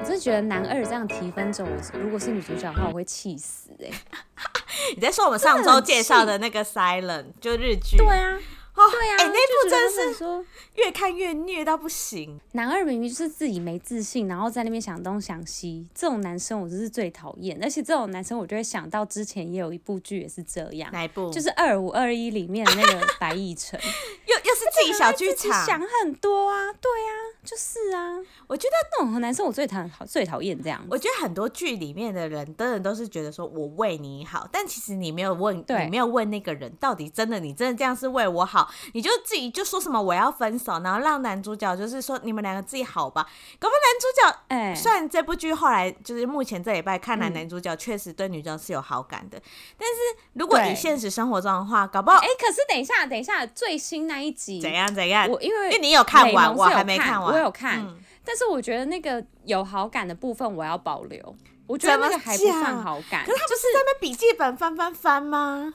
我真的觉得男二这样提分走，如果是女主角的话，我会气死哎、欸！你在说我们上周介绍的那个《Silent》就日剧？对啊。哦、对、啊，哎、欸，那部真是说越看越虐到不行。男二明明就是自己没自信，然后在那边想东想西，这种男生我就是最讨厌。而且这种男生，我就会想到之前也有一部剧也是这样，哪一部？就是二五二一里面的那个白亦辰，又又是自己小剧场，想很多啊，对啊，就是啊。我觉得那种男生我最讨最讨厌这样。我觉得很多剧里面的人，的人都是觉得说我为你好，但其实你没有问，你没有问那个人到底真的你真的这样是为我好。你就自己就说什么我要分手，然后让男主角就是说你们两个自己好吧。搞不好男主角，哎、欸，虽然这部剧后来就是目前这礼拜看来，男主角确实对女主角是有好感的，嗯、但是如果你现实生活中的话，搞不好，哎、欸，可是等一下，等一下，最新那一集怎样怎样？我因为因为你有看完，我还没看完，我有看，嗯、但是我觉得那个有好感的部分我要保留，我觉得那个还不算好感。可是他不是在那笔记本翻翻翻吗？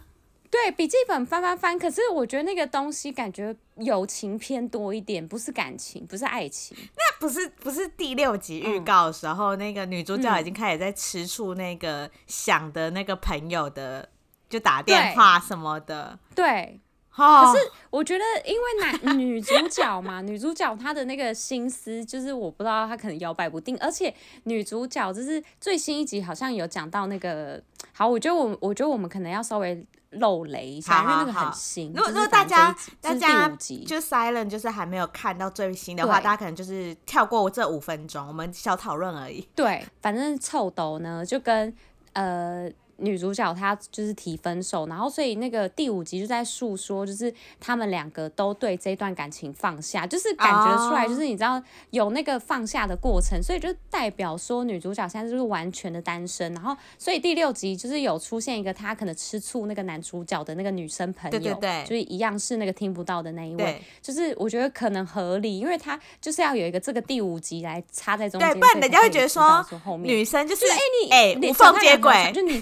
对，笔记本翻翻翻，可是我觉得那个东西感觉友情偏多一点，不是感情，不是爱情。那不是不是第六集预告的时候，嗯、那个女主角已经开始在吃醋那个想的那个朋友的，嗯、就打电话什么的。对，对哦、可是我觉得因为男女主角嘛，女主角她的那个心思就是我不知道她可能摇摆不定，而且女主角就是最新一集好像有讲到那个，好，我觉得我我觉得我们可能要稍微。漏雷一下，好好好，因为那个很新。如果如果大家大家就 silent 就是还没有看到最新的话，大家可能就是跳过这五分钟，我们小讨论而已。对，反正臭豆呢就跟呃。女主角她就是提分手，然后所以那个第五集就在诉说，就是他们两个都对这段感情放下，就是感觉出来，就是你知道有那个放下的过程，所以就代表说女主角现在就是完全的单身。然后所以第六集就是有出现一个她可能吃醋那个男主角的那个女生朋友，对对对，就是一样是那个听不到的那一位，就是我觉得可能合理，因为她就是要有一个这个第五集来插在中间，对，不然人家会觉得说女生就是哎你哎无缝接轨，就你。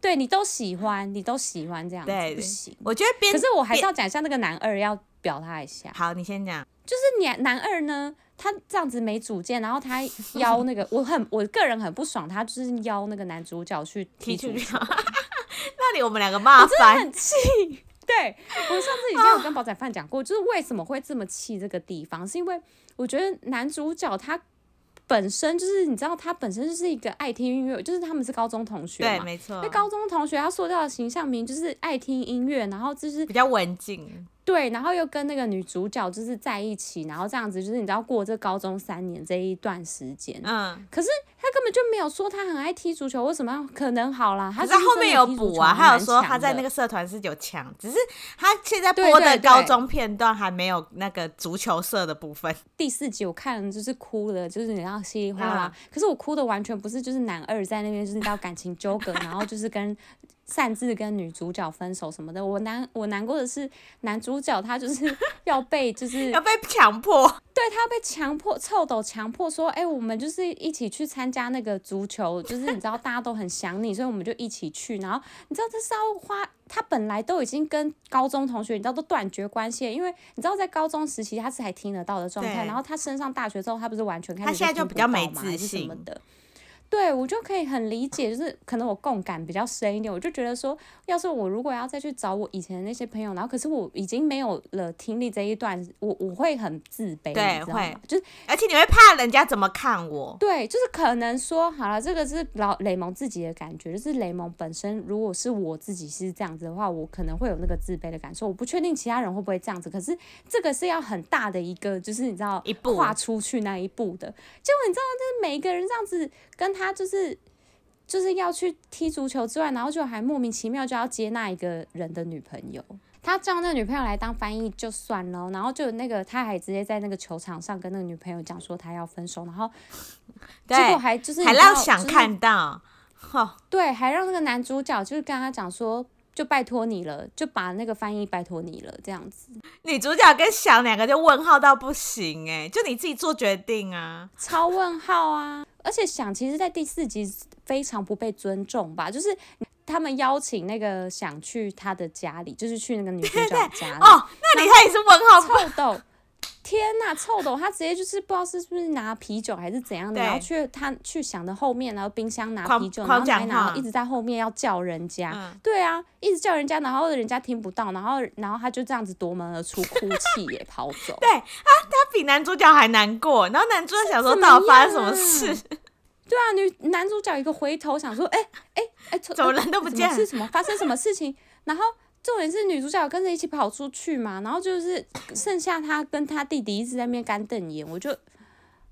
对你都喜欢，你都喜欢这样子，不行。我觉得，可是我还是要讲一下那个男二，要表他一下。好，你先讲。就是男男二呢，他这样子没主见，然后他邀那个，我很我个人很不爽，他就是邀那个男主角去踢足球。那里我们两个骂翻，我真的很气。对，我上次已经有跟宝仔饭讲过，就是为什么会这么气这个地方，是因为我觉得男主角他。本身就是你知道，他本身就是一个爱听音乐，就是他们是高中同学嘛，对，没错。那高中同学他塑造的形象名就是爱听音乐，然后就是比较文静。对，然后又跟那个女主角就是在一起，然后这样子就是你知道过这高中三年这一段时间，嗯，可是他根本就没有说他很爱踢足球，为什么可能好啦？他是后面有补啊，他有说他在那个社团是有强，只是他现在播的高中片段还没有那个足球社的部分。第四集我看了就是哭了，就是你知道稀里哗啦，嗯、可是我哭的完全不是就是男二在那边就是你知道感情纠葛，然后就是跟。擅自跟女主角分手什么的，我难我难过的是男主角他就是 要被就是要被强迫，对他被强迫臭斗强迫说，哎、欸，我们就是一起去参加那个足球，就是你知道大家都很想你，所以我们就一起去。然后你知道这是要花，他本来都已经跟高中同学你知道都断绝关系，因为你知道在高中时期他是还听得到的状态，然后他升上大学之后他不是完全开始他现在就比较没自信什么的。对，我就可以很理解，就是可能我共感比较深一点，我就觉得说，要是我如果要再去找我以前的那些朋友，然后可是我已经没有了听力这一段，我我会很自卑，对，会，就是而且你会怕人家怎么看我，对，就是可能说好了，这个是老雷蒙自己的感觉，就是雷蒙本身，如果是我自己是这样子的话，我可能会有那个自卑的感受，我不确定其他人会不会这样子，可是这个是要很大的一个，就是你知道，一步跨出去那一步的，结果你知道，就是每一个人这样子。跟他就是就是要去踢足球之外，然后就还莫名其妙就要接纳一个人的女朋友。他叫那个女朋友来当翻译就算了，然后就那个他还直接在那个球场上跟那个女朋友讲说他要分手，然后结果还就是还让想看到，对，还让那个男主角就是跟他讲说。就拜托你了，就把那个翻译拜托你了，这样子。女主角跟翔两个就问号到不行哎，就你自己做决定啊，超问号啊！而且想其实，在第四集非常不被尊重吧？就是他们邀请那个想去他的家里，就是去那个女主角家里。哦，那里他也是问号。臭豆天呐，臭的他直接就是不知道是不是拿啤酒还是怎样的，然后去他去想的后面，然后冰箱拿啤酒，然后拿然后一直在后面要叫人家，嗯、对啊，一直叫人家，然后人家听不到，然后然后他就这样子夺门而出，哭泣也 跑走。对啊，他比男主角还难过，然后男主角想说到底发生什么事？对啊，女男主角一个回头想说，哎哎哎，怎么人都不见？是什么发生什么事情？然后。重点是女主角跟着一起跑出去嘛，然后就是剩下他跟他弟弟一直在那边干瞪眼，我就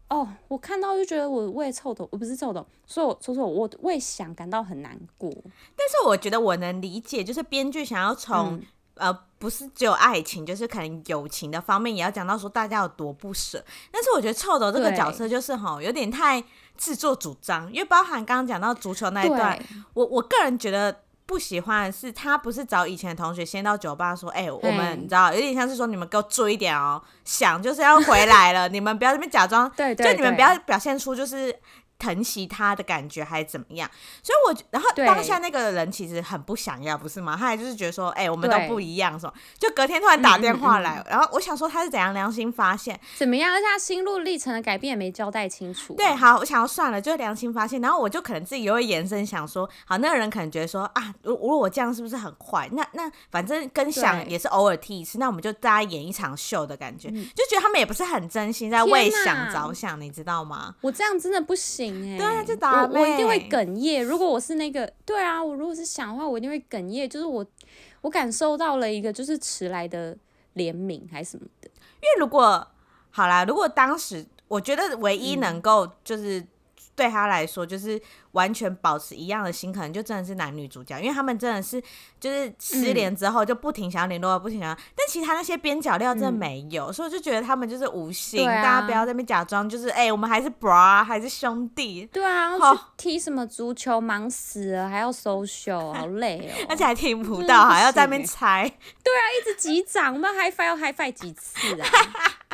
哦，我看到就觉得我为臭头，我不是臭头，所以我说说我为想感到很难过。但是我觉得我能理解，就是编剧想要从、嗯、呃不是只有爱情，就是可能友情的方面也要讲到说大家有多不舍。但是我觉得臭斗这个角色就是哈有点太自作主张，因为包含刚刚讲到足球那一段，我我个人觉得。不喜欢的是他不是找以前的同学先到酒吧说，哎、欸，我们你知道有点像是说你们给我注意一点哦，想就是要回来了，你们不要这边假装，对，对，对，就你们不要表现出就是。疼惜他的感觉还是怎么样？所以我，然后当下那个人其实很不想要，不是吗？他还就是觉得说，哎、欸，我们都不一样，说就隔天突然打电话来，嗯嗯嗯，然后我想说他是怎样良心发现？怎么样？而且他心路历程的改变也没交代清楚、啊。对，好，我想要算了，就良心发现，然后我就可能自己也会延伸想说，好，那个人可能觉得说啊，如如果我这样是不是很坏？那那反正跟想也是偶尔踢一次，那我们就大家演一场秀的感觉，嗯、就觉得他们也不是很真心在为想着想，你知道吗？我这样真的不行哎、欸。对啊，就打。我我一定会哽咽。如果我是那个，对啊，我如果是想的话，我一定会哽咽。就是我，我感受到了一个就是迟来的怜悯还是什么的。因为如果好啦，如果当时我觉得唯一能够就是。对他来说，就是完全保持一样的心，可能就真的是男女主角，因为他们真的是就是失联之后就不停想要联络，不停想要。但其他那些边角料真的没有，嗯、所以我就觉得他们就是无心。啊、大家不要在那边假装，就是哎、欸，我们还是 bra 还是兄弟。对啊，好踢什么足球，忙死了，还要 social，好累哦，而且还听不到，还要在那边猜。对啊，一直击掌，那 high five 要 high five 几次啊？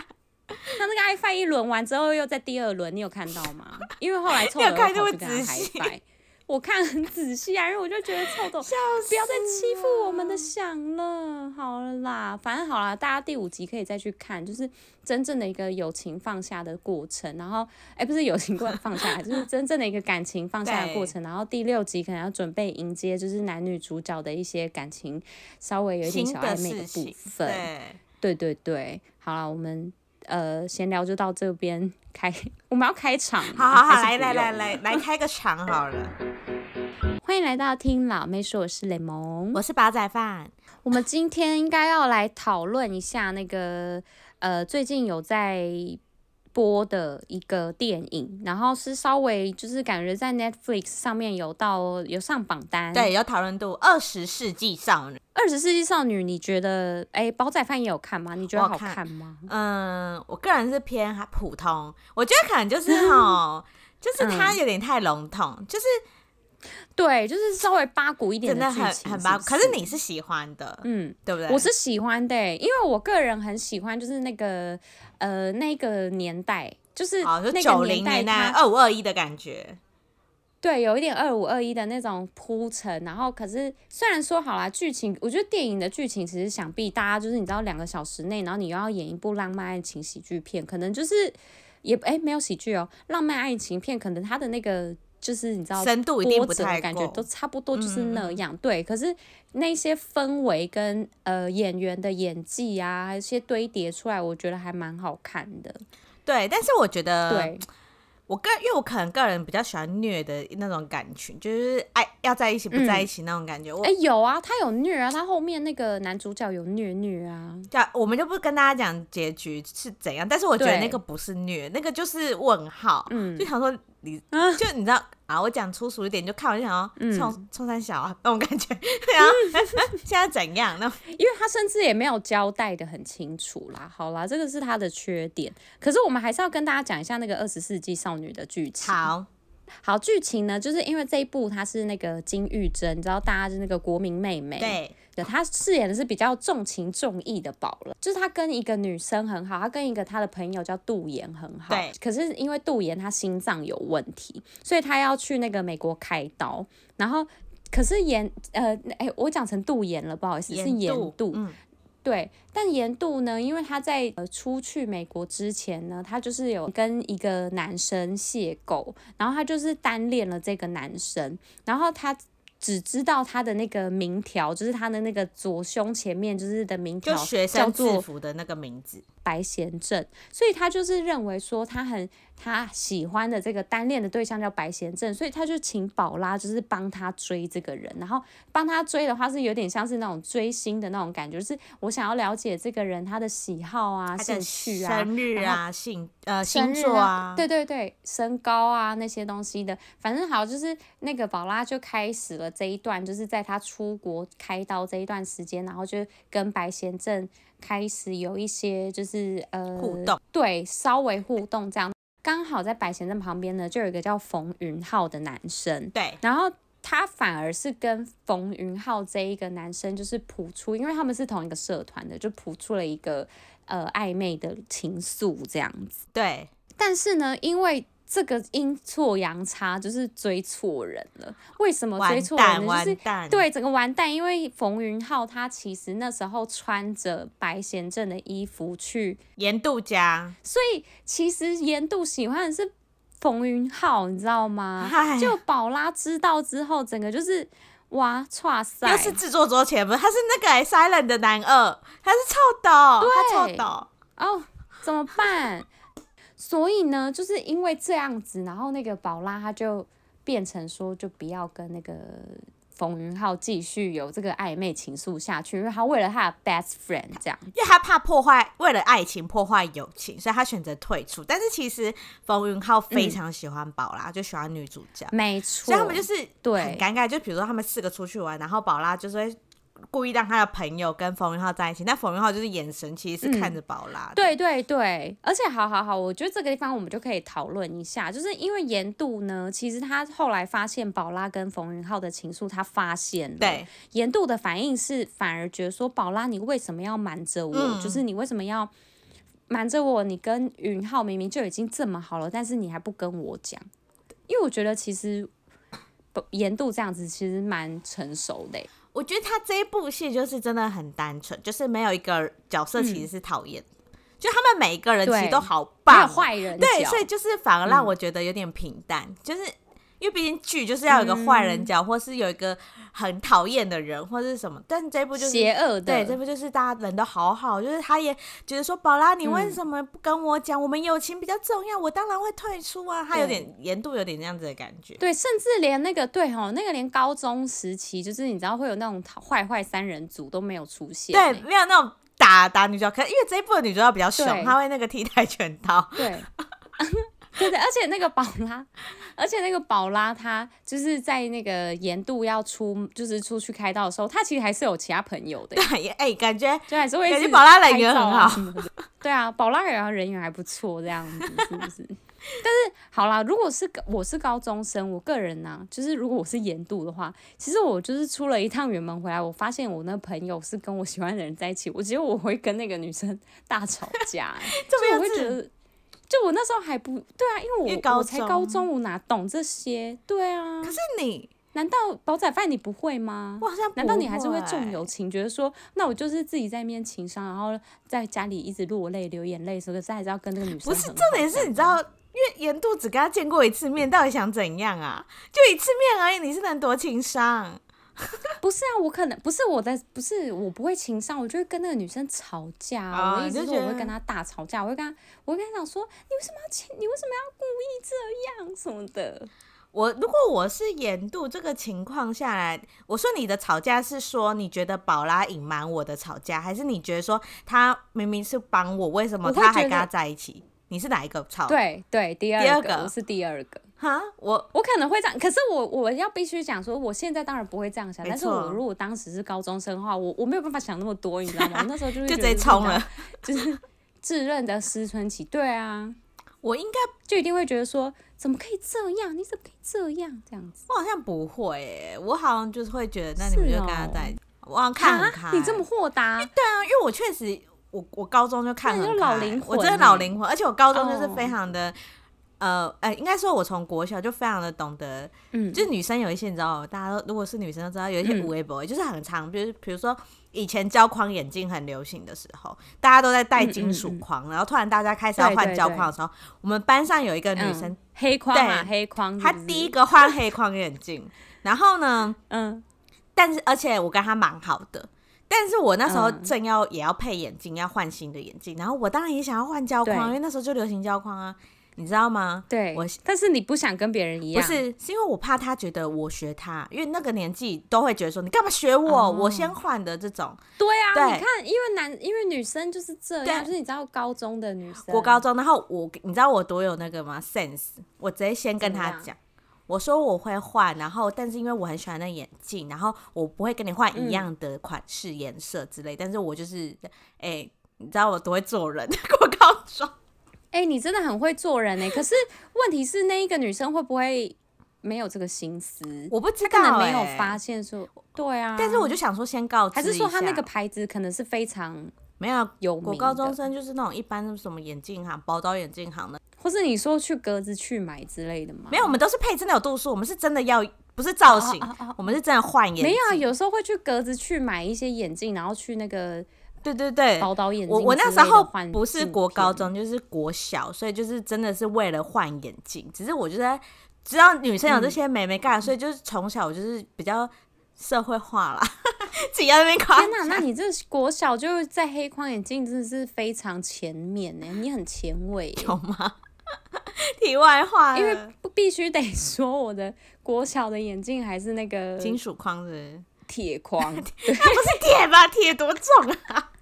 他那个 high five 一轮完之后，又在第二轮，你有看到吗？因为后来臭斗跑去跟他 high five，我看很仔细啊，因为我就觉得臭斗 不要再欺负我们的想了，好了啦，反正好了，大家第五集可以再去看，就是真正的一个友情放下的过程，然后哎、欸，不是友情过放下，就是真正的一个感情放下的过程，然后第六集可能要准备迎接就是男女主角的一些感情稍微有一点小暧昧的部分，对。对对，好了，我们。呃，闲聊就到这边开，我们要开场。好好好，来来来来来开个场好了。欢迎来到听老妹说，我是雷蒙，我是煲仔饭。我们今天应该要来讨论一下那个呃，最近有在播的一个电影，然后是稍微就是感觉在 Netflix 上面有到有上榜单，对，有讨论度。二十世纪少女，二十世纪少女，你觉得？哎，煲仔饭也有看吗？你觉得好看吗？嗯，我个人是偏普通，我觉得可能就是 哈，就是它有点太笼统，嗯、就是对，就是稍微八股一点的剧情，很很八股。可是你是喜欢的，嗯，对不对？我是喜欢的，因为我个人很喜欢，就是那个。呃，那个年代就是那个年代，它二五二一的感觉，对，有一点二五二一的那种铺陈。然后，可是虽然说好啦，剧情，我觉得电影的剧情其实想必大家就是你知道，两个小时内，然后你又要演一部浪漫爱情喜剧片，可能就是也哎没有喜剧哦，浪漫爱情片可能它的那个。就是你知道，深度一定不太够，感觉都差不多，就是那样。嗯、对，可是那些氛围跟呃演员的演技啊，还有些堆叠出来，我觉得还蛮好看的。对，但是我觉得，对，我个因为我可能个人比较喜欢虐的那种感情，就是爱要在一起不在一起那种感觉。哎、嗯欸，有啊，他有虐啊，他后面那个男主角有虐虐啊。对啊，我们就不跟大家讲结局是怎样，但是我觉得那个不是虐，那个就是问号。嗯，就想说你，就你知道。啊，我讲粗俗一点，就看我就想要冲冲三小啊那种感觉，对啊，现在怎样？那 因为他甚至也没有交代的很清楚啦。好啦，这个是他的缺点。可是我们还是要跟大家讲一下那个二十世纪少女的剧情。好，好，剧情呢，就是因为这一部她是那个金玉珍，你知道，大家是那个国民妹妹。对。对，他饰演的是比较重情重义的宝了，就是他跟一个女生很好，他跟一个他的朋友叫杜岩很好。对。可是因为杜岩他心脏有问题，所以他要去那个美国开刀。然后，可是妍呃，哎，我讲成杜岩了，不好意思，是妍杜。嗯。对，但严度呢，因为他在呃出去美国之前呢，他就是有跟一个男生邂逅，然后他就是单恋了这个男生，然后他。只知道他的那个名条，就是他的那个左胸前面就是的名条，叫做制服的那个名字。白贤正，所以他就是认为说他很他喜欢的这个单恋的对象叫白贤正，所以他就请宝拉就是帮他追这个人，然后帮他追的话是有点像是那种追星的那种感觉，就是我想要了解这个人他的喜好啊、兴趣啊、生日啊、性呃星座啊，对对对，身高啊那些东西的，反正好就是那个宝拉就开始了。这一段就是在他出国开刀这一段时间，然后就跟白贤正开始有一些就是呃互动，对，稍微互动这样。刚好在白贤正旁边呢，就有一个叫冯云浩的男生，对，然后他反而是跟冯云浩这一个男生就是谱出，因为他们是同一个社团的，就谱出了一个呃暧昧的情愫这样子。对，但是呢，因为这个阴错阳差就是追错人了。为什么追错人呢？就是对整个完蛋，因为冯云浩他其实那时候穿着白贤正的衣服去严度家，所以其实严度喜欢的是冯云浩，你知道吗？就宝拉知道之后，整个就是哇，剉赛，又是制作桌前，不是？他是那个、欸、silent 的男二，他是臭豆，对他臭豆哦，怎么办？所以呢，就是因为这样子，然后那个宝拉她就变成说，就不要跟那个冯云浩继续有这个暧昧情愫下去，因为他为了他的 best friend 这样，因为他怕破坏，为了爱情破坏友情，所以他选择退出。但是其实冯云浩非常喜欢宝拉，嗯，就喜欢女主角，没错，所以他们就是对很尴尬。就比如说他们四个出去玩，然后宝拉就是会。故意让他的朋友跟冯云浩在一起，那冯云浩就是眼神其实是看着宝拉。嗯。对对对，而且好好好，我觉得这个地方我们就可以讨论一下，就是因为严度呢，其实他后来发现宝拉跟冯云浩的情愫，他发现了。对。严度的反应是反而觉得说，宝拉你为什么要瞒着我？嗯。就是你为什么要瞒着我？你跟云浩明明就已经这么好了，但是你还不跟我讲？因为我觉得其实严度这样子其实蛮成熟的。我觉得他这一部戏就是真的很单纯，就是没有一个角色其实是讨厌，嗯，就他们每一个人其实都好棒，坏人对，所以就是反而让我觉得有点平淡，嗯，就是。因为毕竟剧就是要有一个坏人角，嗯，或是有一个很讨厌的人，或者是什么。但这部就是邪恶的，对，这部就是大家人都好好，就是他也觉得说，宝拉，你为什么不跟我讲，嗯？我们友情比较重要，我当然会退出啊。他有点严度，有点这样子的感觉。对，甚至连那个对哦，那个连高中时期，就是你知道会有那种坏坏三人组都没有出现，对，没有那种打打女主角，可是因为这一部的女主角比较凶，她会那个踢跆拳道，对。对对，而且那个宝拉，而且那个宝拉，她就是在那个严度要出，就是出去开道的时候，她其实还是有其他朋友的。对，哎、欸，感觉就还是会。感觉宝拉人缘很好。对啊，宝拉人人缘还不错，这样子是不是？但是好啦，如果是我是高中生，我个人呢、啊，就是如果我是严度的话，其实我就是出了一趟远门回来，我发现我那朋友是跟我喜欢的人在一起，我觉得我会跟那个女生大吵架，所以我会觉得。就我那时候还不对啊，因为我我才高中，我哪懂这些？对啊。可是你难道煲仔饭你不会吗？我好像难道你还是会重友情，觉得说那我就是自己在那边情商，然后在家里一直落泪流眼泪，可是还是要跟那个女生。不是重点是，你知道，因为严度只跟他见过一次面，到底想怎样啊？就一次面而已，你是能多情商？不是啊，我可能不是我的，不是我不会情商，我就会跟那个女生吵架。Oh, 我的意思是，我会跟她大吵架，我会跟她，我会跟她讲说，你为什么要情，你为什么要故意这样什么的。我如果我是严度这个情况下来，我说你的吵架是说你觉得宝拉隐瞒我的吵架，还是你觉得说他明明是帮我，为什么他还跟他在一起？你是哪一个超？对对，第二个，我是第二个。哈，我我可能会这样，可是我我要必须讲说，我现在当然不会这样想，但是我如果当时是高中生的话，我我没有办法想那么多，你知道吗？我那时候就是就直接冲了，就是自认的思春期。对啊，我应该就一定会觉得说，怎么可以这样？你怎么可以这样？这样子，我好像不会，我好像就是会觉得，那你们就跟他在我好像看很开。你这么豁达？对啊，因为我确实，我我高中就看很开，老灵魂，我真的老灵魂，而且我高中就是非常的。Oh. 呃，哎、欸，应该说，我从国小就非常的懂得，嗯，就是女生有一些，你知道，大家都如果是女生都知道，有一些无微博，就是很长，比如比如说以前胶框眼镜很流行的时候，大家都在戴金属框，嗯。嗯嗯，然后突然大家开始要换胶框的时候，我们班上有一个女生，嗯、黑框啊，黑框是是，她第一个换黑框眼镜，然后呢，嗯，但是而且我跟她蛮好的，但是我那时候正要也要配眼镜，要换新的眼镜，然后我当然也想要换胶框，因为那时候就流行胶框啊。你知道吗？对，我但是你不想跟别人一样，不是，是因为我怕他觉得我学他，因为那个年纪都会觉得说你干嘛学我，哦、我先换的这种。对啊，对，你看，因为男，因为女生就是这样，就是你知道高中的女生，我高中，然后我，你知道我多有那个吗？sense，我直接先跟他讲，我说我会换，然后但是因为我很喜欢那眼镜，然后我不会跟你换一样的款式、颜、嗯、色之类，但是我就是，哎、欸，你知道我多会做人，我高中。哎、欸，你真的很会做人哎、欸！可是问题是，那一个女生会不会没有这个心思？我不知道、欸，可能没有发现说，对啊。但是我就想说，先告知，还是说他那个牌子可能是非常没有有我高中生就是那种一般什么眼镜行、宝岛眼镜行的，或是你说去格子去买之类的吗？没有，我们都是配真的有度数，我们是真的要不是造型，我们是真的换眼镜。没有啊，有时候会去格子去买一些眼镜，然后去那个。对对对，宝岛眼镜。我我那时候不是国高中，就是国小，所以就是真的是为了换眼镜。只是我就在知道女生有这些美眉干，所以就是从小我就是比较社会化啦。自己在那边夸。天哪，那你这国小就在黑框眼镜，真的是非常前面呢。你很前卫，有吗？题外话，因为不必须得说，我的国小的眼镜还是那个金属框的铁框，那不是铁吧？铁多重啊！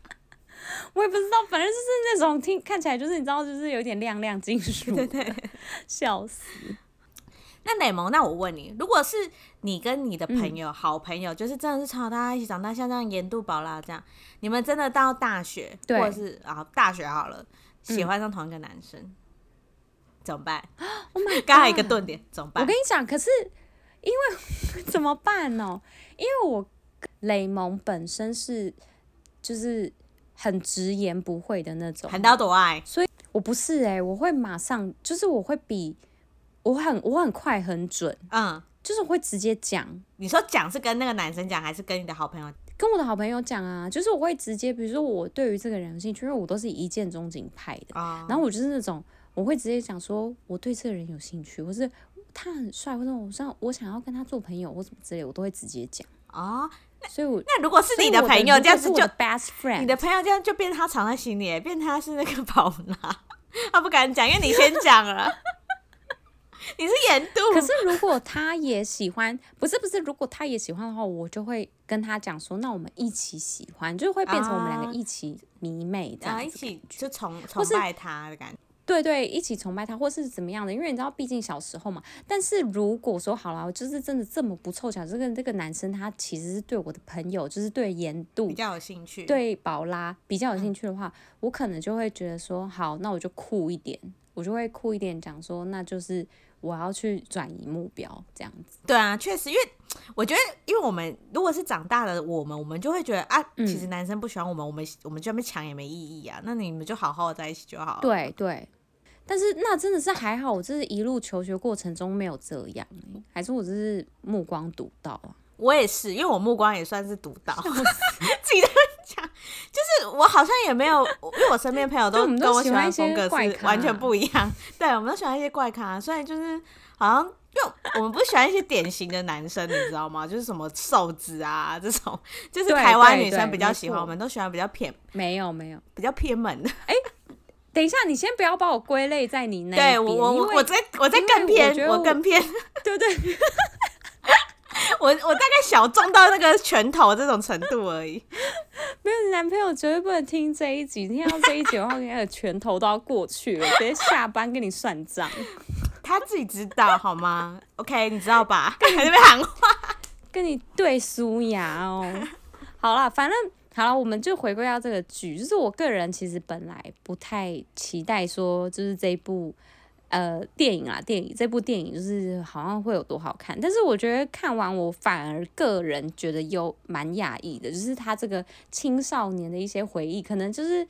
我也不知道，反正就是那种听看起来就是你知道，就是有点亮亮金属，对对，笑死。那磊萌，那我问你，如果是你跟你的朋友、嗯、好朋友，就是真的是从小大家一起长大，像这样盐度宝啦这样，你们真的到大学，对或者是啊大学好了，喜欢上同一个男生，嗯、怎么办？我买 刚好一个顿点，怎么办？我跟你讲，可是因为 怎么办呢？因为我雷蒙本身是就是。很直言不讳的那种，很到多爱，所以我不是哎、欸，我会马上就是我会比我很我很快很准，嗯，就是我会直接讲。你说讲是跟那个男生讲，还是跟你的好朋友？跟我的好朋友讲啊，就是我会直接，比如说我对于这个人有兴趣，因为我都是一见钟情派的，嗯、然后我就是那种我会直接讲说我对这个人有兴趣，或是他很帅，或者我想我想要跟他做朋友或什么之类，我都会直接讲啊。哦所以我，那如果是你的朋友这样子就 best friend，你的朋友这样就变他藏在心里，变他是那个宝拉，他不敢讲，因为你先讲了。你是盐度，可是如果他也喜欢，不是不是，如果他也喜欢的话，我就会跟他讲说，那我们一起喜欢，就会变成我们两个一起迷妹这样子，啊，一起就崇崇拜他的感觉。对对，一起崇拜他，或是怎么样的？因为你知道，毕竟小时候嘛。但是如果说好了，就是真的这么不凑巧，这个这个男生他其实是对我的朋友，就是对盐度比较有兴趣，对宝拉比较有兴趣的话，嗯、我可能就会觉得说，好，那我就酷一点，我就会酷一点讲说，那就是我要去转移目标这样子。对啊，确实，因为我觉得，因为我们如果是长大了，我们我们就会觉得啊，其实男生不喜欢我们，嗯、我们我们就那边抢也没意义啊。那你们就好好的在一起就好了。对对。但是那真的是还好，我这是一路求学过程中没有这样，还是我这是目光独到啊？我也是，因为我目光也算是独到。自己在讲，就是我好像也没有，因为我身边朋友都跟我喜欢的风格是完全不一样。对，我们都喜欢一些怪咖，所以就是好像，因为我们不喜欢一些典型的男生，你知道吗？就是什么瘦子啊这种，就是台湾女生比较喜欢，我们都喜欢比较偏，没有没有比较偏门的。哎。等一下，你先不要把我归类在你那边。对我，我我在我在更偏，我，我更偏，对不对？我我大概小撞到那个拳头这种程度而已。没有，你男朋友绝对不能听这一集，听到这一集的话，你的拳头都要过去了，直接下班跟你算账。他自己知道好吗？OK，你知道吧？跟你在那边喊话，跟你对苏牙哦。好了，反正。好了，我们就回归到这个剧，就是我个人其实本来不太期待说，就是这一部呃电影啊，电影这部电影就是好像会有多好看，但是我觉得看完我反而个人觉得有蛮讶异的，就是他这个青少年的一些回忆，可能就是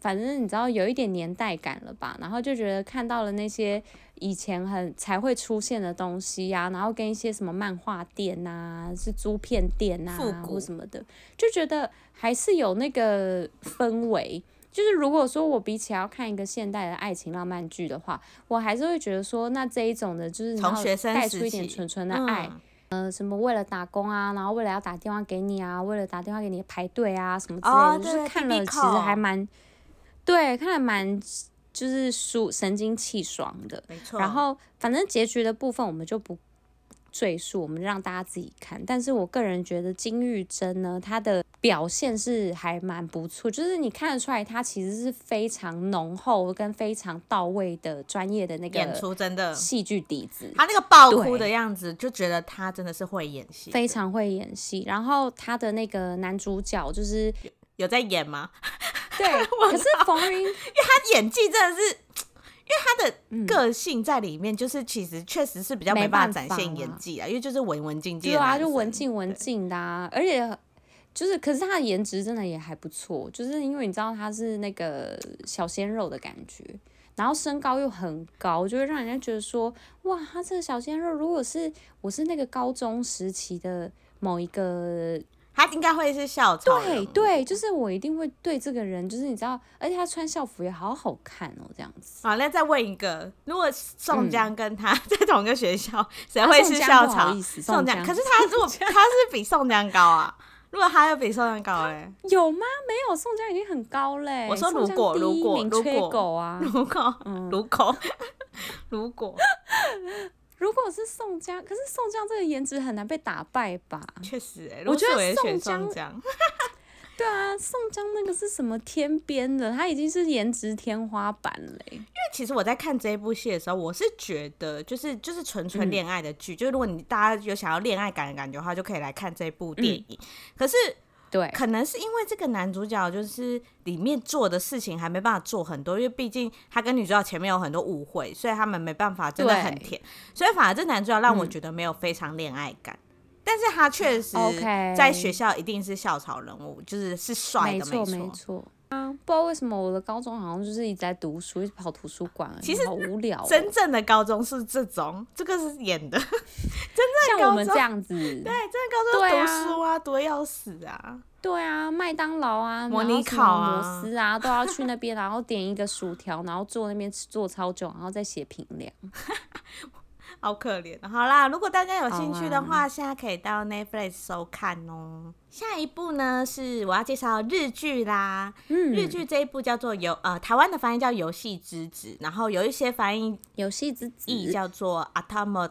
反正你知道有一点年代感了吧，然后就觉得看到了那些以前很才会出现的东西呀、啊，然后跟一些什么漫画店呐、啊，是租片店呐、啊，或什么的，就觉得还是有那个氛围。就是如果说我比起要看一个现代的爱情浪漫剧的话，我还是会觉得说，那这一种的就是然后带出一点纯纯的爱。呃，什么为了打工啊，然后为了要打电话给你啊，为了打电话给你排队啊，什么之类的，哦、就是看了其实还蛮，对，看了蛮就是舒神清气爽的。没错。然后反正结局的部分我们就不赘述，我们让大家自己看。但是我个人觉得金玉珍呢，她的表现是还蛮不错，就是你看得出来，她其实是非常浓厚跟非常到位的专业的那个演出，真的戏剧底子。她那个爆哭的样子，就觉得她真的是会演戏，非常会演戏。然后她的那个男主角就是有，有在演吗？对，可是冯云，因为他演技真的是。因为他的个性在里面，就是其实确实是比较没办法展现演技啊，因为就是文文静静，对啊，就文静文静的啊，而且就是，可是他的颜值真的也还不错，就是因为你知道他是那个小鲜肉的感觉，然后身高又很高，就会让人家觉得说，哇，他这个小鲜肉，如果是我是那个高中时期的某一个。他应该会是校草，对对，就是我一定会对这个人，就是你知道，而且他穿校服也好好看哦，这样子。好，那再问一个，如果宋江跟他 在同一个学校，谁、嗯、会是校草？宋江，可是他如果 他是比宋江高啊，如果他要比宋江高嘞，有吗？没有，宋江已经很高嘞。我说如果如果如果啊，如果如果如果。如果是宋江，可是宋江这个颜值很难被打败吧？确实、欸，我觉得宋江，对啊，宋江那个是什么天边的？他已经是颜值天花板嘞、欸。因为其实我在看这一部戏的时候，我是觉得就是就是纯纯恋爱的剧，嗯、就是如果你大家有想要恋爱感的感觉的话，就可以来看这部电影。嗯、可是。对，可能是因为这个男主角就是里面做的事情还没办法做很多，因为毕竟他跟女主角前面有很多误会，所以他们没办法真的很甜，所以反而这男主角让我觉得没有非常恋爱感，嗯、但是他确实在学校一定是校草人物，就是是帅的，没错没错。啊，不知道为什么我的高中好像就是一直在读书，一直跑图书馆，其实好无聊、哦。真正的高中是这种，这个是演的。真正像我们这样子，对，真的高中读书啊，读的要死啊。对啊，麦当劳啊，模拟考啊，摩斯啊，都要去那边，然后点一个薯条，然后坐那边吃坐超久，然后再写评量。好可怜，好啦，如果大家有兴趣的话，啊、现在可以到 Netflix 收看哦。下一部呢是我要介绍日剧啦，嗯，日剧这一部叫做游呃台湾的翻译叫游戏之子，然后有一些翻译游戏之子叫做 Atomo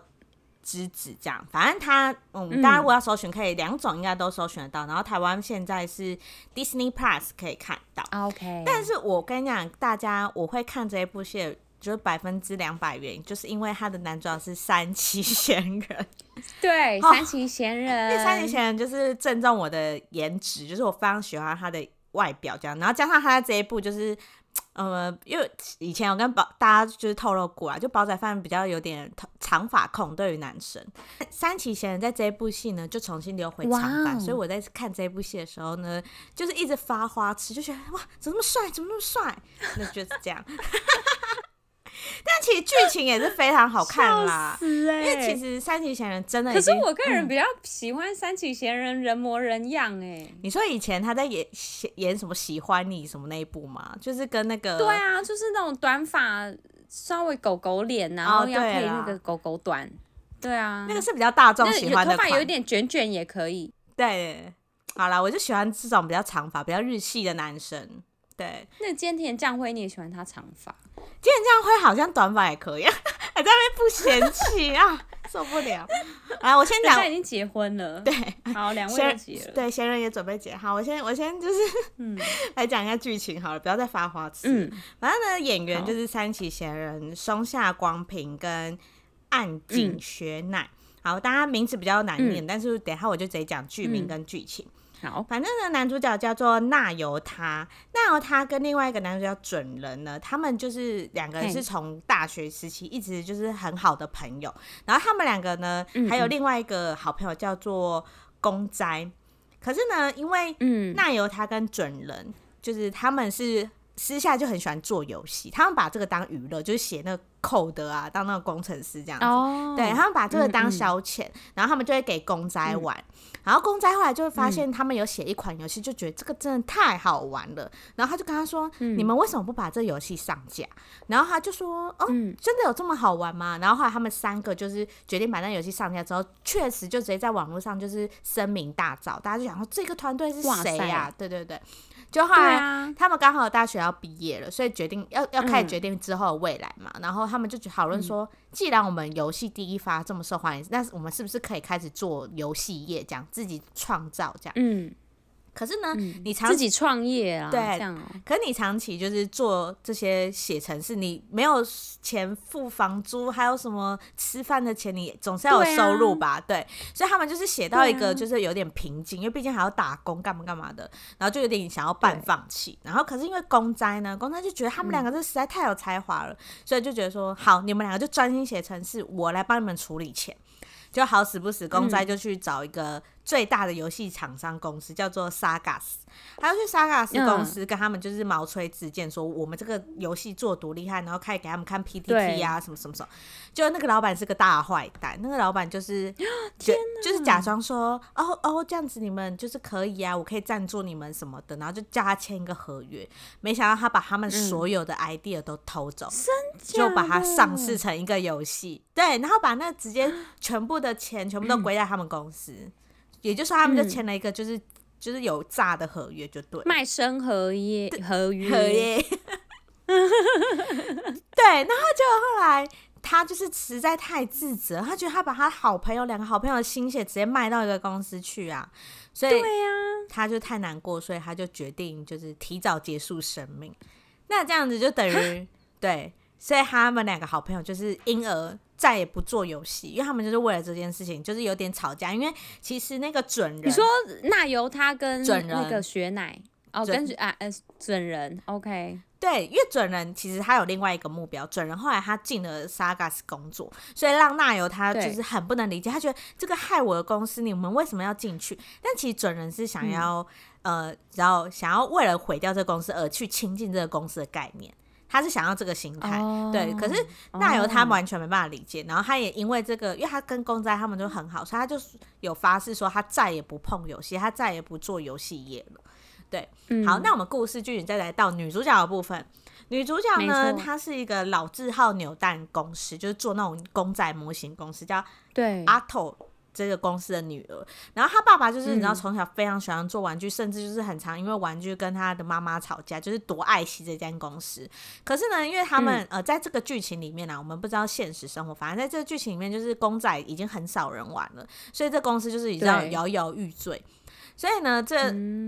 之子这样，反正他嗯，当然我要搜寻可以两种应该都搜寻得到，然后台湾现在是 Disney Plus 可以看到，OK，但是我跟你讲，大家我会看这一部戏。就是百分之两百原因，就是因为他的男主角是三崎贤人，对，三崎贤人，因为山崎贤人就是正中我的颜值，就是我非常喜欢他的外表这样，然后加上他在这一部就是，呃，因为以前我跟宝大家就是透露过啊，就宝仔饭比较有点长发控，对于男生，三崎贤人在这一部戏呢就重新留回长发，wow. 所以我在看这部戏的时候呢，就是一直发花痴，就觉得哇，怎么那么帅，怎么那么帅，那就是这样。但其实剧情也是非常好看啦，欸、因为其实三崎贤人真的，可是我个人比较喜欢三崎贤人人模人样哎、欸。你说以前他在演演什么喜欢你什么那一部吗？就是跟那个对啊，就是那种短发，稍微狗狗脸，然后要配那个狗狗短，对啊，那个是比较大众喜欢的，头发有一点卷卷也可以。对，好啦，我就喜欢这种比较长发、比较日系的男生。对，那菅田将晖你也喜欢他长发？菅田将晖好像短发也可以，啊 还在那边不嫌弃啊，受不了。来，我先讲，他已经结婚了。对，好，两位结了。对，贤人也准备结。好，我先，我先就是，嗯，来讲一下剧情好了，不要再发花痴。嗯，反正呢，演员就是三崎贤人、松下光平跟岸井雪乃。好，大家名字比较难念，但是等一下我就直接讲剧名跟剧情。好，反正呢，男主角叫做那由他，那由他跟另外一个男主角准人呢，他们就是两个人是从大学时期一直就是很好的朋友，然后他们两个呢，还有另外一个好朋友叫做公斋，可是呢，因为嗯，那由他跟准人就是他们是私下就很喜欢做游戏，他们把这个当娱乐，就是写那个 code 啊，当那个工程师这样子。哦、对，他们把这个当消遣，嗯嗯，然后他们就会给公仔玩。嗯、然后公仔后来就会发现，他们有写一款游戏，就觉得这个真的太好玩了。然后他就跟他说：“嗯、你们为什么不把这游戏上架？”然后他就说：“哦，嗯、真的有这么好玩吗？”然后后来他们三个就是决定把那游戏上架之后，确实就直接在网络上就是声名大噪，大家就想说这个团队是谁呀、啊？对对对。就后来，他们刚好大学要毕业了，所以决定要要开始决定之后的未来嘛。嗯、然后他们就讨论说，既然我们游戏第一发这么受欢迎，那我们是不是可以开始做游戏业，这样自己创造这样？嗯。可是呢，嗯、你长自己创业啊，对，这样哦。可是你长期就是做这些写程式，你没有钱付房租，还有什么吃饭的钱，你总是要有收入吧？对，啊、对，所以他们就是写到一个就是有点瓶颈，啊、因为毕竟还要打工干嘛干嘛的，然后就有点想要半放弃。然后可是因为公灾呢，公灾就觉得他们两个这实在太有才华了，嗯、所以就觉得说好，你们两个就专心写程式，我来帮你们处理钱。就好死不死，公灾就去找一个最大的游戏厂商公司，嗯、叫做 Sagas，他要去 Sagas 公司跟他们就是毛吹自荐，说我们这个游戏做多厉害，然后开始给他们看 PPT 啊，什么什么什么。就那个老板是个大坏蛋，那个老板就是 就哪就是假装说哦哦这样子你们就是可以啊，我可以赞助你们什么的，然后就叫他签一个合约。没想到他把他们所有的 idea 都偷走，嗯、就把它上市成一个游戏。对，然后把那直接 全部的钱全部都归在他们公司，嗯、也就是说他们就签了一个就是、嗯、就是有诈的合约，就对，卖身合约合约合约。对，然后就后来。他就是实在太自责，他觉得他把他好朋友两个好朋友的心血直接卖到一个公司去啊，所以对呀，他就太难过，所以他就决定就是提早结束生命。那这样子就等于蛤对，所以他们两个好朋友就是因而再也不做游戏，因为他们就是为了这件事情就是有点吵架。因为其实那个准人，你说那由他跟准那个雪乃哦，跟啊呃准人，OK。对，因为准人其实他有另外一个目标，准人后来他进了 Sagas 工作，所以让那由他就是很不能理解，他觉得这个害我的公司，你们为什么要进去？但其实准人是想要、嗯、呃，然后想要为了毁掉这个公司而去亲近这个公司的概念，他是想要这个心态。哦、对，可是那由他完全没办法理解，哦、然后他也因为这个，因为他跟公仔他们就很好，所以他就有发誓说他再也不碰游戏，他再也不做游戏业了。对，嗯、好，那我们故事剧情再来到女主角的部分。女主角呢，她是一个老字号扭蛋公司，就是做那种公仔模型公司，叫对阿头这个公司的女儿。然后他爸爸就是你知道，从小非常喜欢做玩具，嗯、甚至就是很常因为玩具跟他的妈妈吵架，就是多爱惜这间公司。可是呢，因为他们、嗯、呃，在这个剧情里面呢、啊，我们不知道现实生活，反正在这个剧情里面，就是公仔已经很少人玩了，所以这公司就是你知道摇摇欲坠。所以呢，这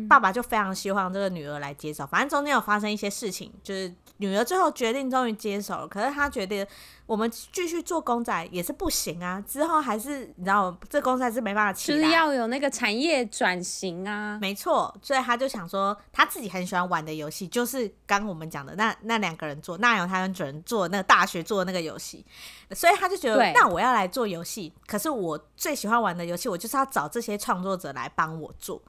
爸爸就非常希望这个女儿来接手。反正中间有发生一些事情，就是女儿最后决定终于接手了。可是她觉得我们继续做公仔也是不行啊。之后还是你知道，这公仔是没办法起来，就是要有那个产业转型啊。没错，所以他就想说，他自己很喜欢玩的游戏，就是刚我们讲的那那两个人做，那有他跟主人做那个大学做的那个游戏。所以他就觉得，对那我要来做游戏。可是我最喜欢玩的游戏，我就是要找这些创作者来帮我做。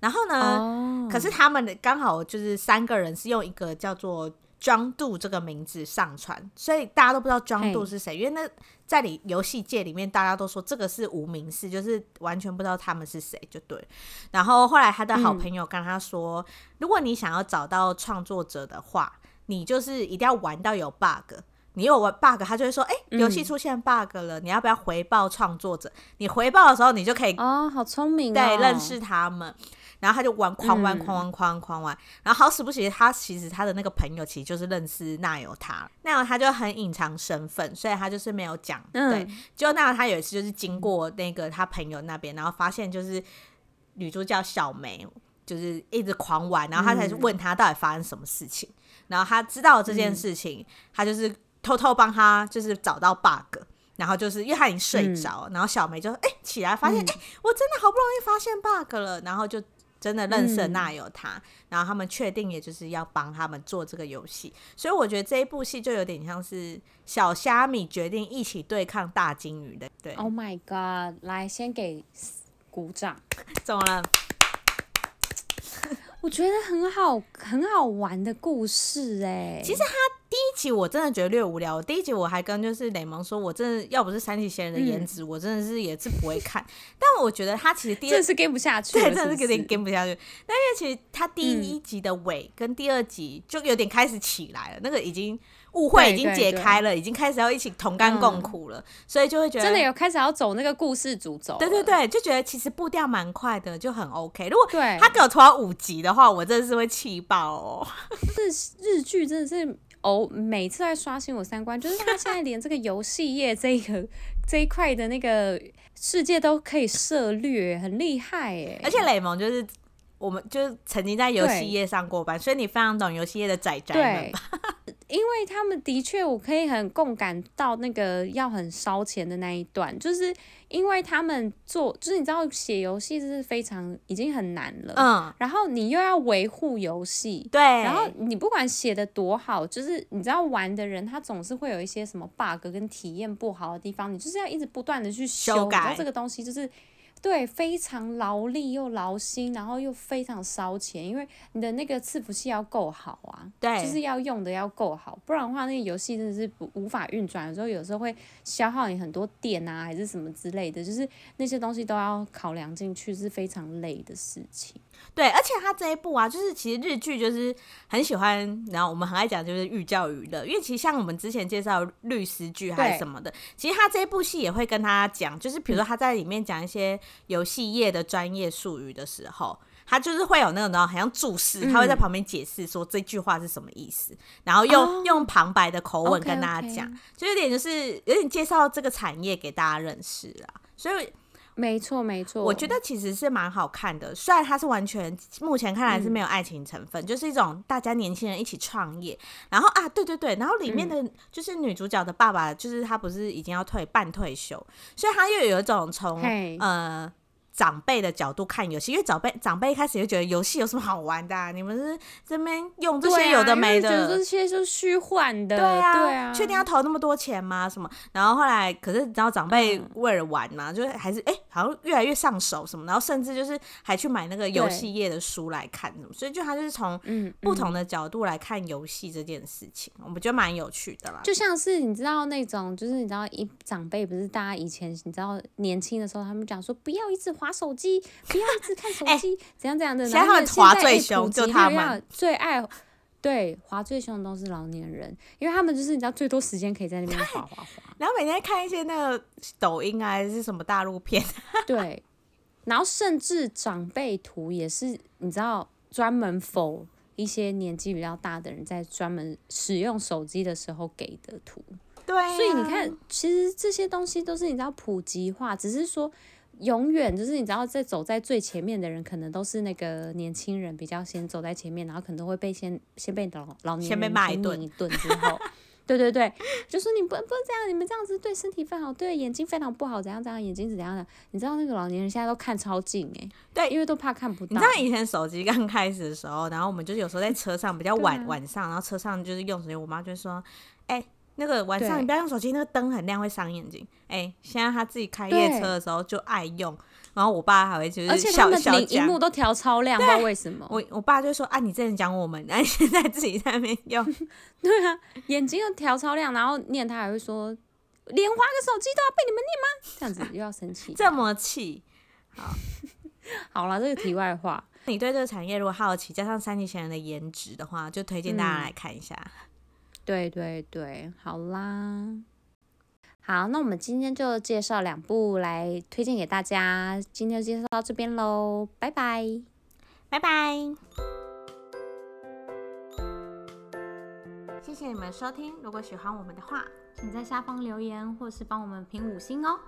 然后呢，oh. 可是他们刚好就是三个人是用一个叫做 John Doe 这个名字上传，所以大家都不知道 John Doe 是谁。因为那在你游戏界里面，大家都说这个是无名氏，就是完全不知道他们是谁，就对。然后后来他的好朋友跟他说，嗯、如果你想要找到创作者的话，你就是一定要玩到有 bug。你有玩 bug，他就会说：“哎、欸，游戏出现 bug 了，嗯、你要不要回报创作者？你回报的时候，你就可以哦，好聪明、哦，对，认识他们。然后他就玩，狂玩，狂玩，狂玩，狂玩。然后好死不死，他其实他的那个朋友其实就是认识那由他，那由他就很隐藏身份，所以他就是没有讲。嗯、对，就那由他有一次就是经过那个他朋友那边，然后发现就是女主角小梅就是一直狂玩，然后他才去问他到底发生什么事情。嗯、然后他知道这件事情，嗯、他就是。偷偷帮他就是找到 bug，然后就是因为他已经睡着，嗯、然后小梅就哎、欸、起来发现哎、嗯。欸、我真的好不容易发现 bug 了，然后就真的认识了那有他，嗯、然后他们确定也就是要帮他们做这个游戏，所以我觉得这一部戏就有点像是小虾米决定一起对抗大金鱼的。对，Oh my god，来先给鼓掌，怎么了？我觉得很好很好玩的故事哎、欸。其实他第一集我真的觉得略无聊。第一集我还跟就是雷蒙说，我真的要不是三体仙人的颜值、嗯，我真的是也是不会看。但我觉得他其实第二是跟不下去，对，真的是有点跟不下去。但因为其实他第一集的尾跟第二集就有点开始起来了，嗯、那个已经。误会已经解开了，对对对，已经开始要一起同甘共苦了，嗯，所以就会觉得真的有开始要走那个故事主轴。对对对，就觉得其实步调蛮快的，就很 OK。如果他给我拖到五集的话，我真的是会气爆哦。是日剧真的是哦，每次在刷新我三观，就是他现在连这个游戏业这一个这一块的那个世界都可以涉略，很厉害哎。而且雷蒙就是。我们就是曾经在游戏业上过班，所以你非常懂游戏业的仔仔们吧？因为他们的确，我可以很共感到那个要很烧钱的那一段，就是因为他们做，就是你知道写游戏是非常已经很难了，嗯，然后你又要维护游戏，对，然后你不管写的多好，就是你知道玩的人他总是会有一些什么 bug 跟体验不好的地方，你就是要一直不断的去修，修改，这个东西就是。对，非常劳力又劳心，然后又非常烧钱，因为你的那个伺服器要够好啊，对，就是要用的要够好，不然的话，那个游戏真的是无法运转。有时候有时候会消耗你很多电啊，还是什么之类的，就是那些东西都要考量进去，是非常累的事情。对，而且他这一部啊，就是其实日剧就是很喜欢，然后我们很爱讲就是寓教于乐，因为其实像我们之前介绍律师剧还是什么的，其实他这一部戏也会跟他讲，就是比如说他在里面讲一些游戏业的专业术语的时候，他就是会有那种好像注释，他会在旁边解释说这句话是什么意思，然后用、哦、用旁白的口吻跟大家讲，okay, okay. 就有点就是有点介绍这个产业给大家认识啊，所以。没错，没错，我觉得其实是蛮好看的。虽然它是完全目前看来是没有爱情成分，嗯、就是一种大家年轻人一起创业。然后啊，对对对，然后里面的就是女主角的爸爸，就是他不是已经要退半退休，所以他又有一种从呃。长辈的角度看游戏，因为长辈长辈一开始就觉得游戏有什么好玩的、啊？你们是这边用这些有的没的，这些就是虚幻的。对啊，对啊，确定要投那么多钱吗？什么？然后后来，可是你知道长辈为了玩嘛，嗯、就是还是哎、欸，好像越来越上手什么，然后甚至就是还去买那个游戏业的书来看什么，所以就他就是从不同的角度来看游戏这件事情，嗯嗯、我们觉得蛮有趣的啦。就像是你知道那种，就是你知道一长辈不是大家以前你知道年轻的时候，他们讲说不要一直滑手机，不要一直看手机，怎样怎样的。然后他们滑最凶，就他们最爱，对，滑最凶的都是老年人，因为他们就是你知道最多时间可以在那边滑滑滑，然后每天看一些那个抖音啊，还是什么大陆片。对，然后甚至长辈图也是你知道专门 for 一些年纪比较大的人在专门使用手机的时候给的图。对啊，所以你看，其实这些东西都是你知道普及化，只是说。永远就是你知道，在走在最前面的人，可能都是那个年轻人比较先走在前面，然后可能都会被先先被老老年人骂一顿一顿之后，对对对，就说你不不这样，你们这样子对身体非常好，对眼睛非常不好，怎样怎样，眼睛是怎样的？你知道那个老年人现在都看超近哎、欸，对，因为都怕看不到。你知道以前手机刚开始的时候，然后我们就是有时候在车上比较晚、啊、晚上，然后车上就是用手机，我妈就说，哎、欸。那个晚上你不要用手机，那个灯很亮会伤眼睛。哎、欸，现在他自己开夜车的时候就爱用，然后我爸还会就是小，而且他们荧幕都调超亮，不知道为什么。我我爸就说啊，你之前讲我们，然后现在自己在那边用。对啊，眼睛又调超亮，然后念他还会说，连花个手机都要被你们念吗？这样子又要生气，这么气。好，好了，这个题外话，你对这个产业如果好奇，加上三七贤人的颜值的话，就推荐大家来看一下。嗯对对对，好啦，好，那我们今天就介绍两部来推荐给大家，今天就介绍到这边喽，拜拜，拜拜，谢谢你们收听，如果喜欢我们的话，请在下方留言或是帮我们评五星哦。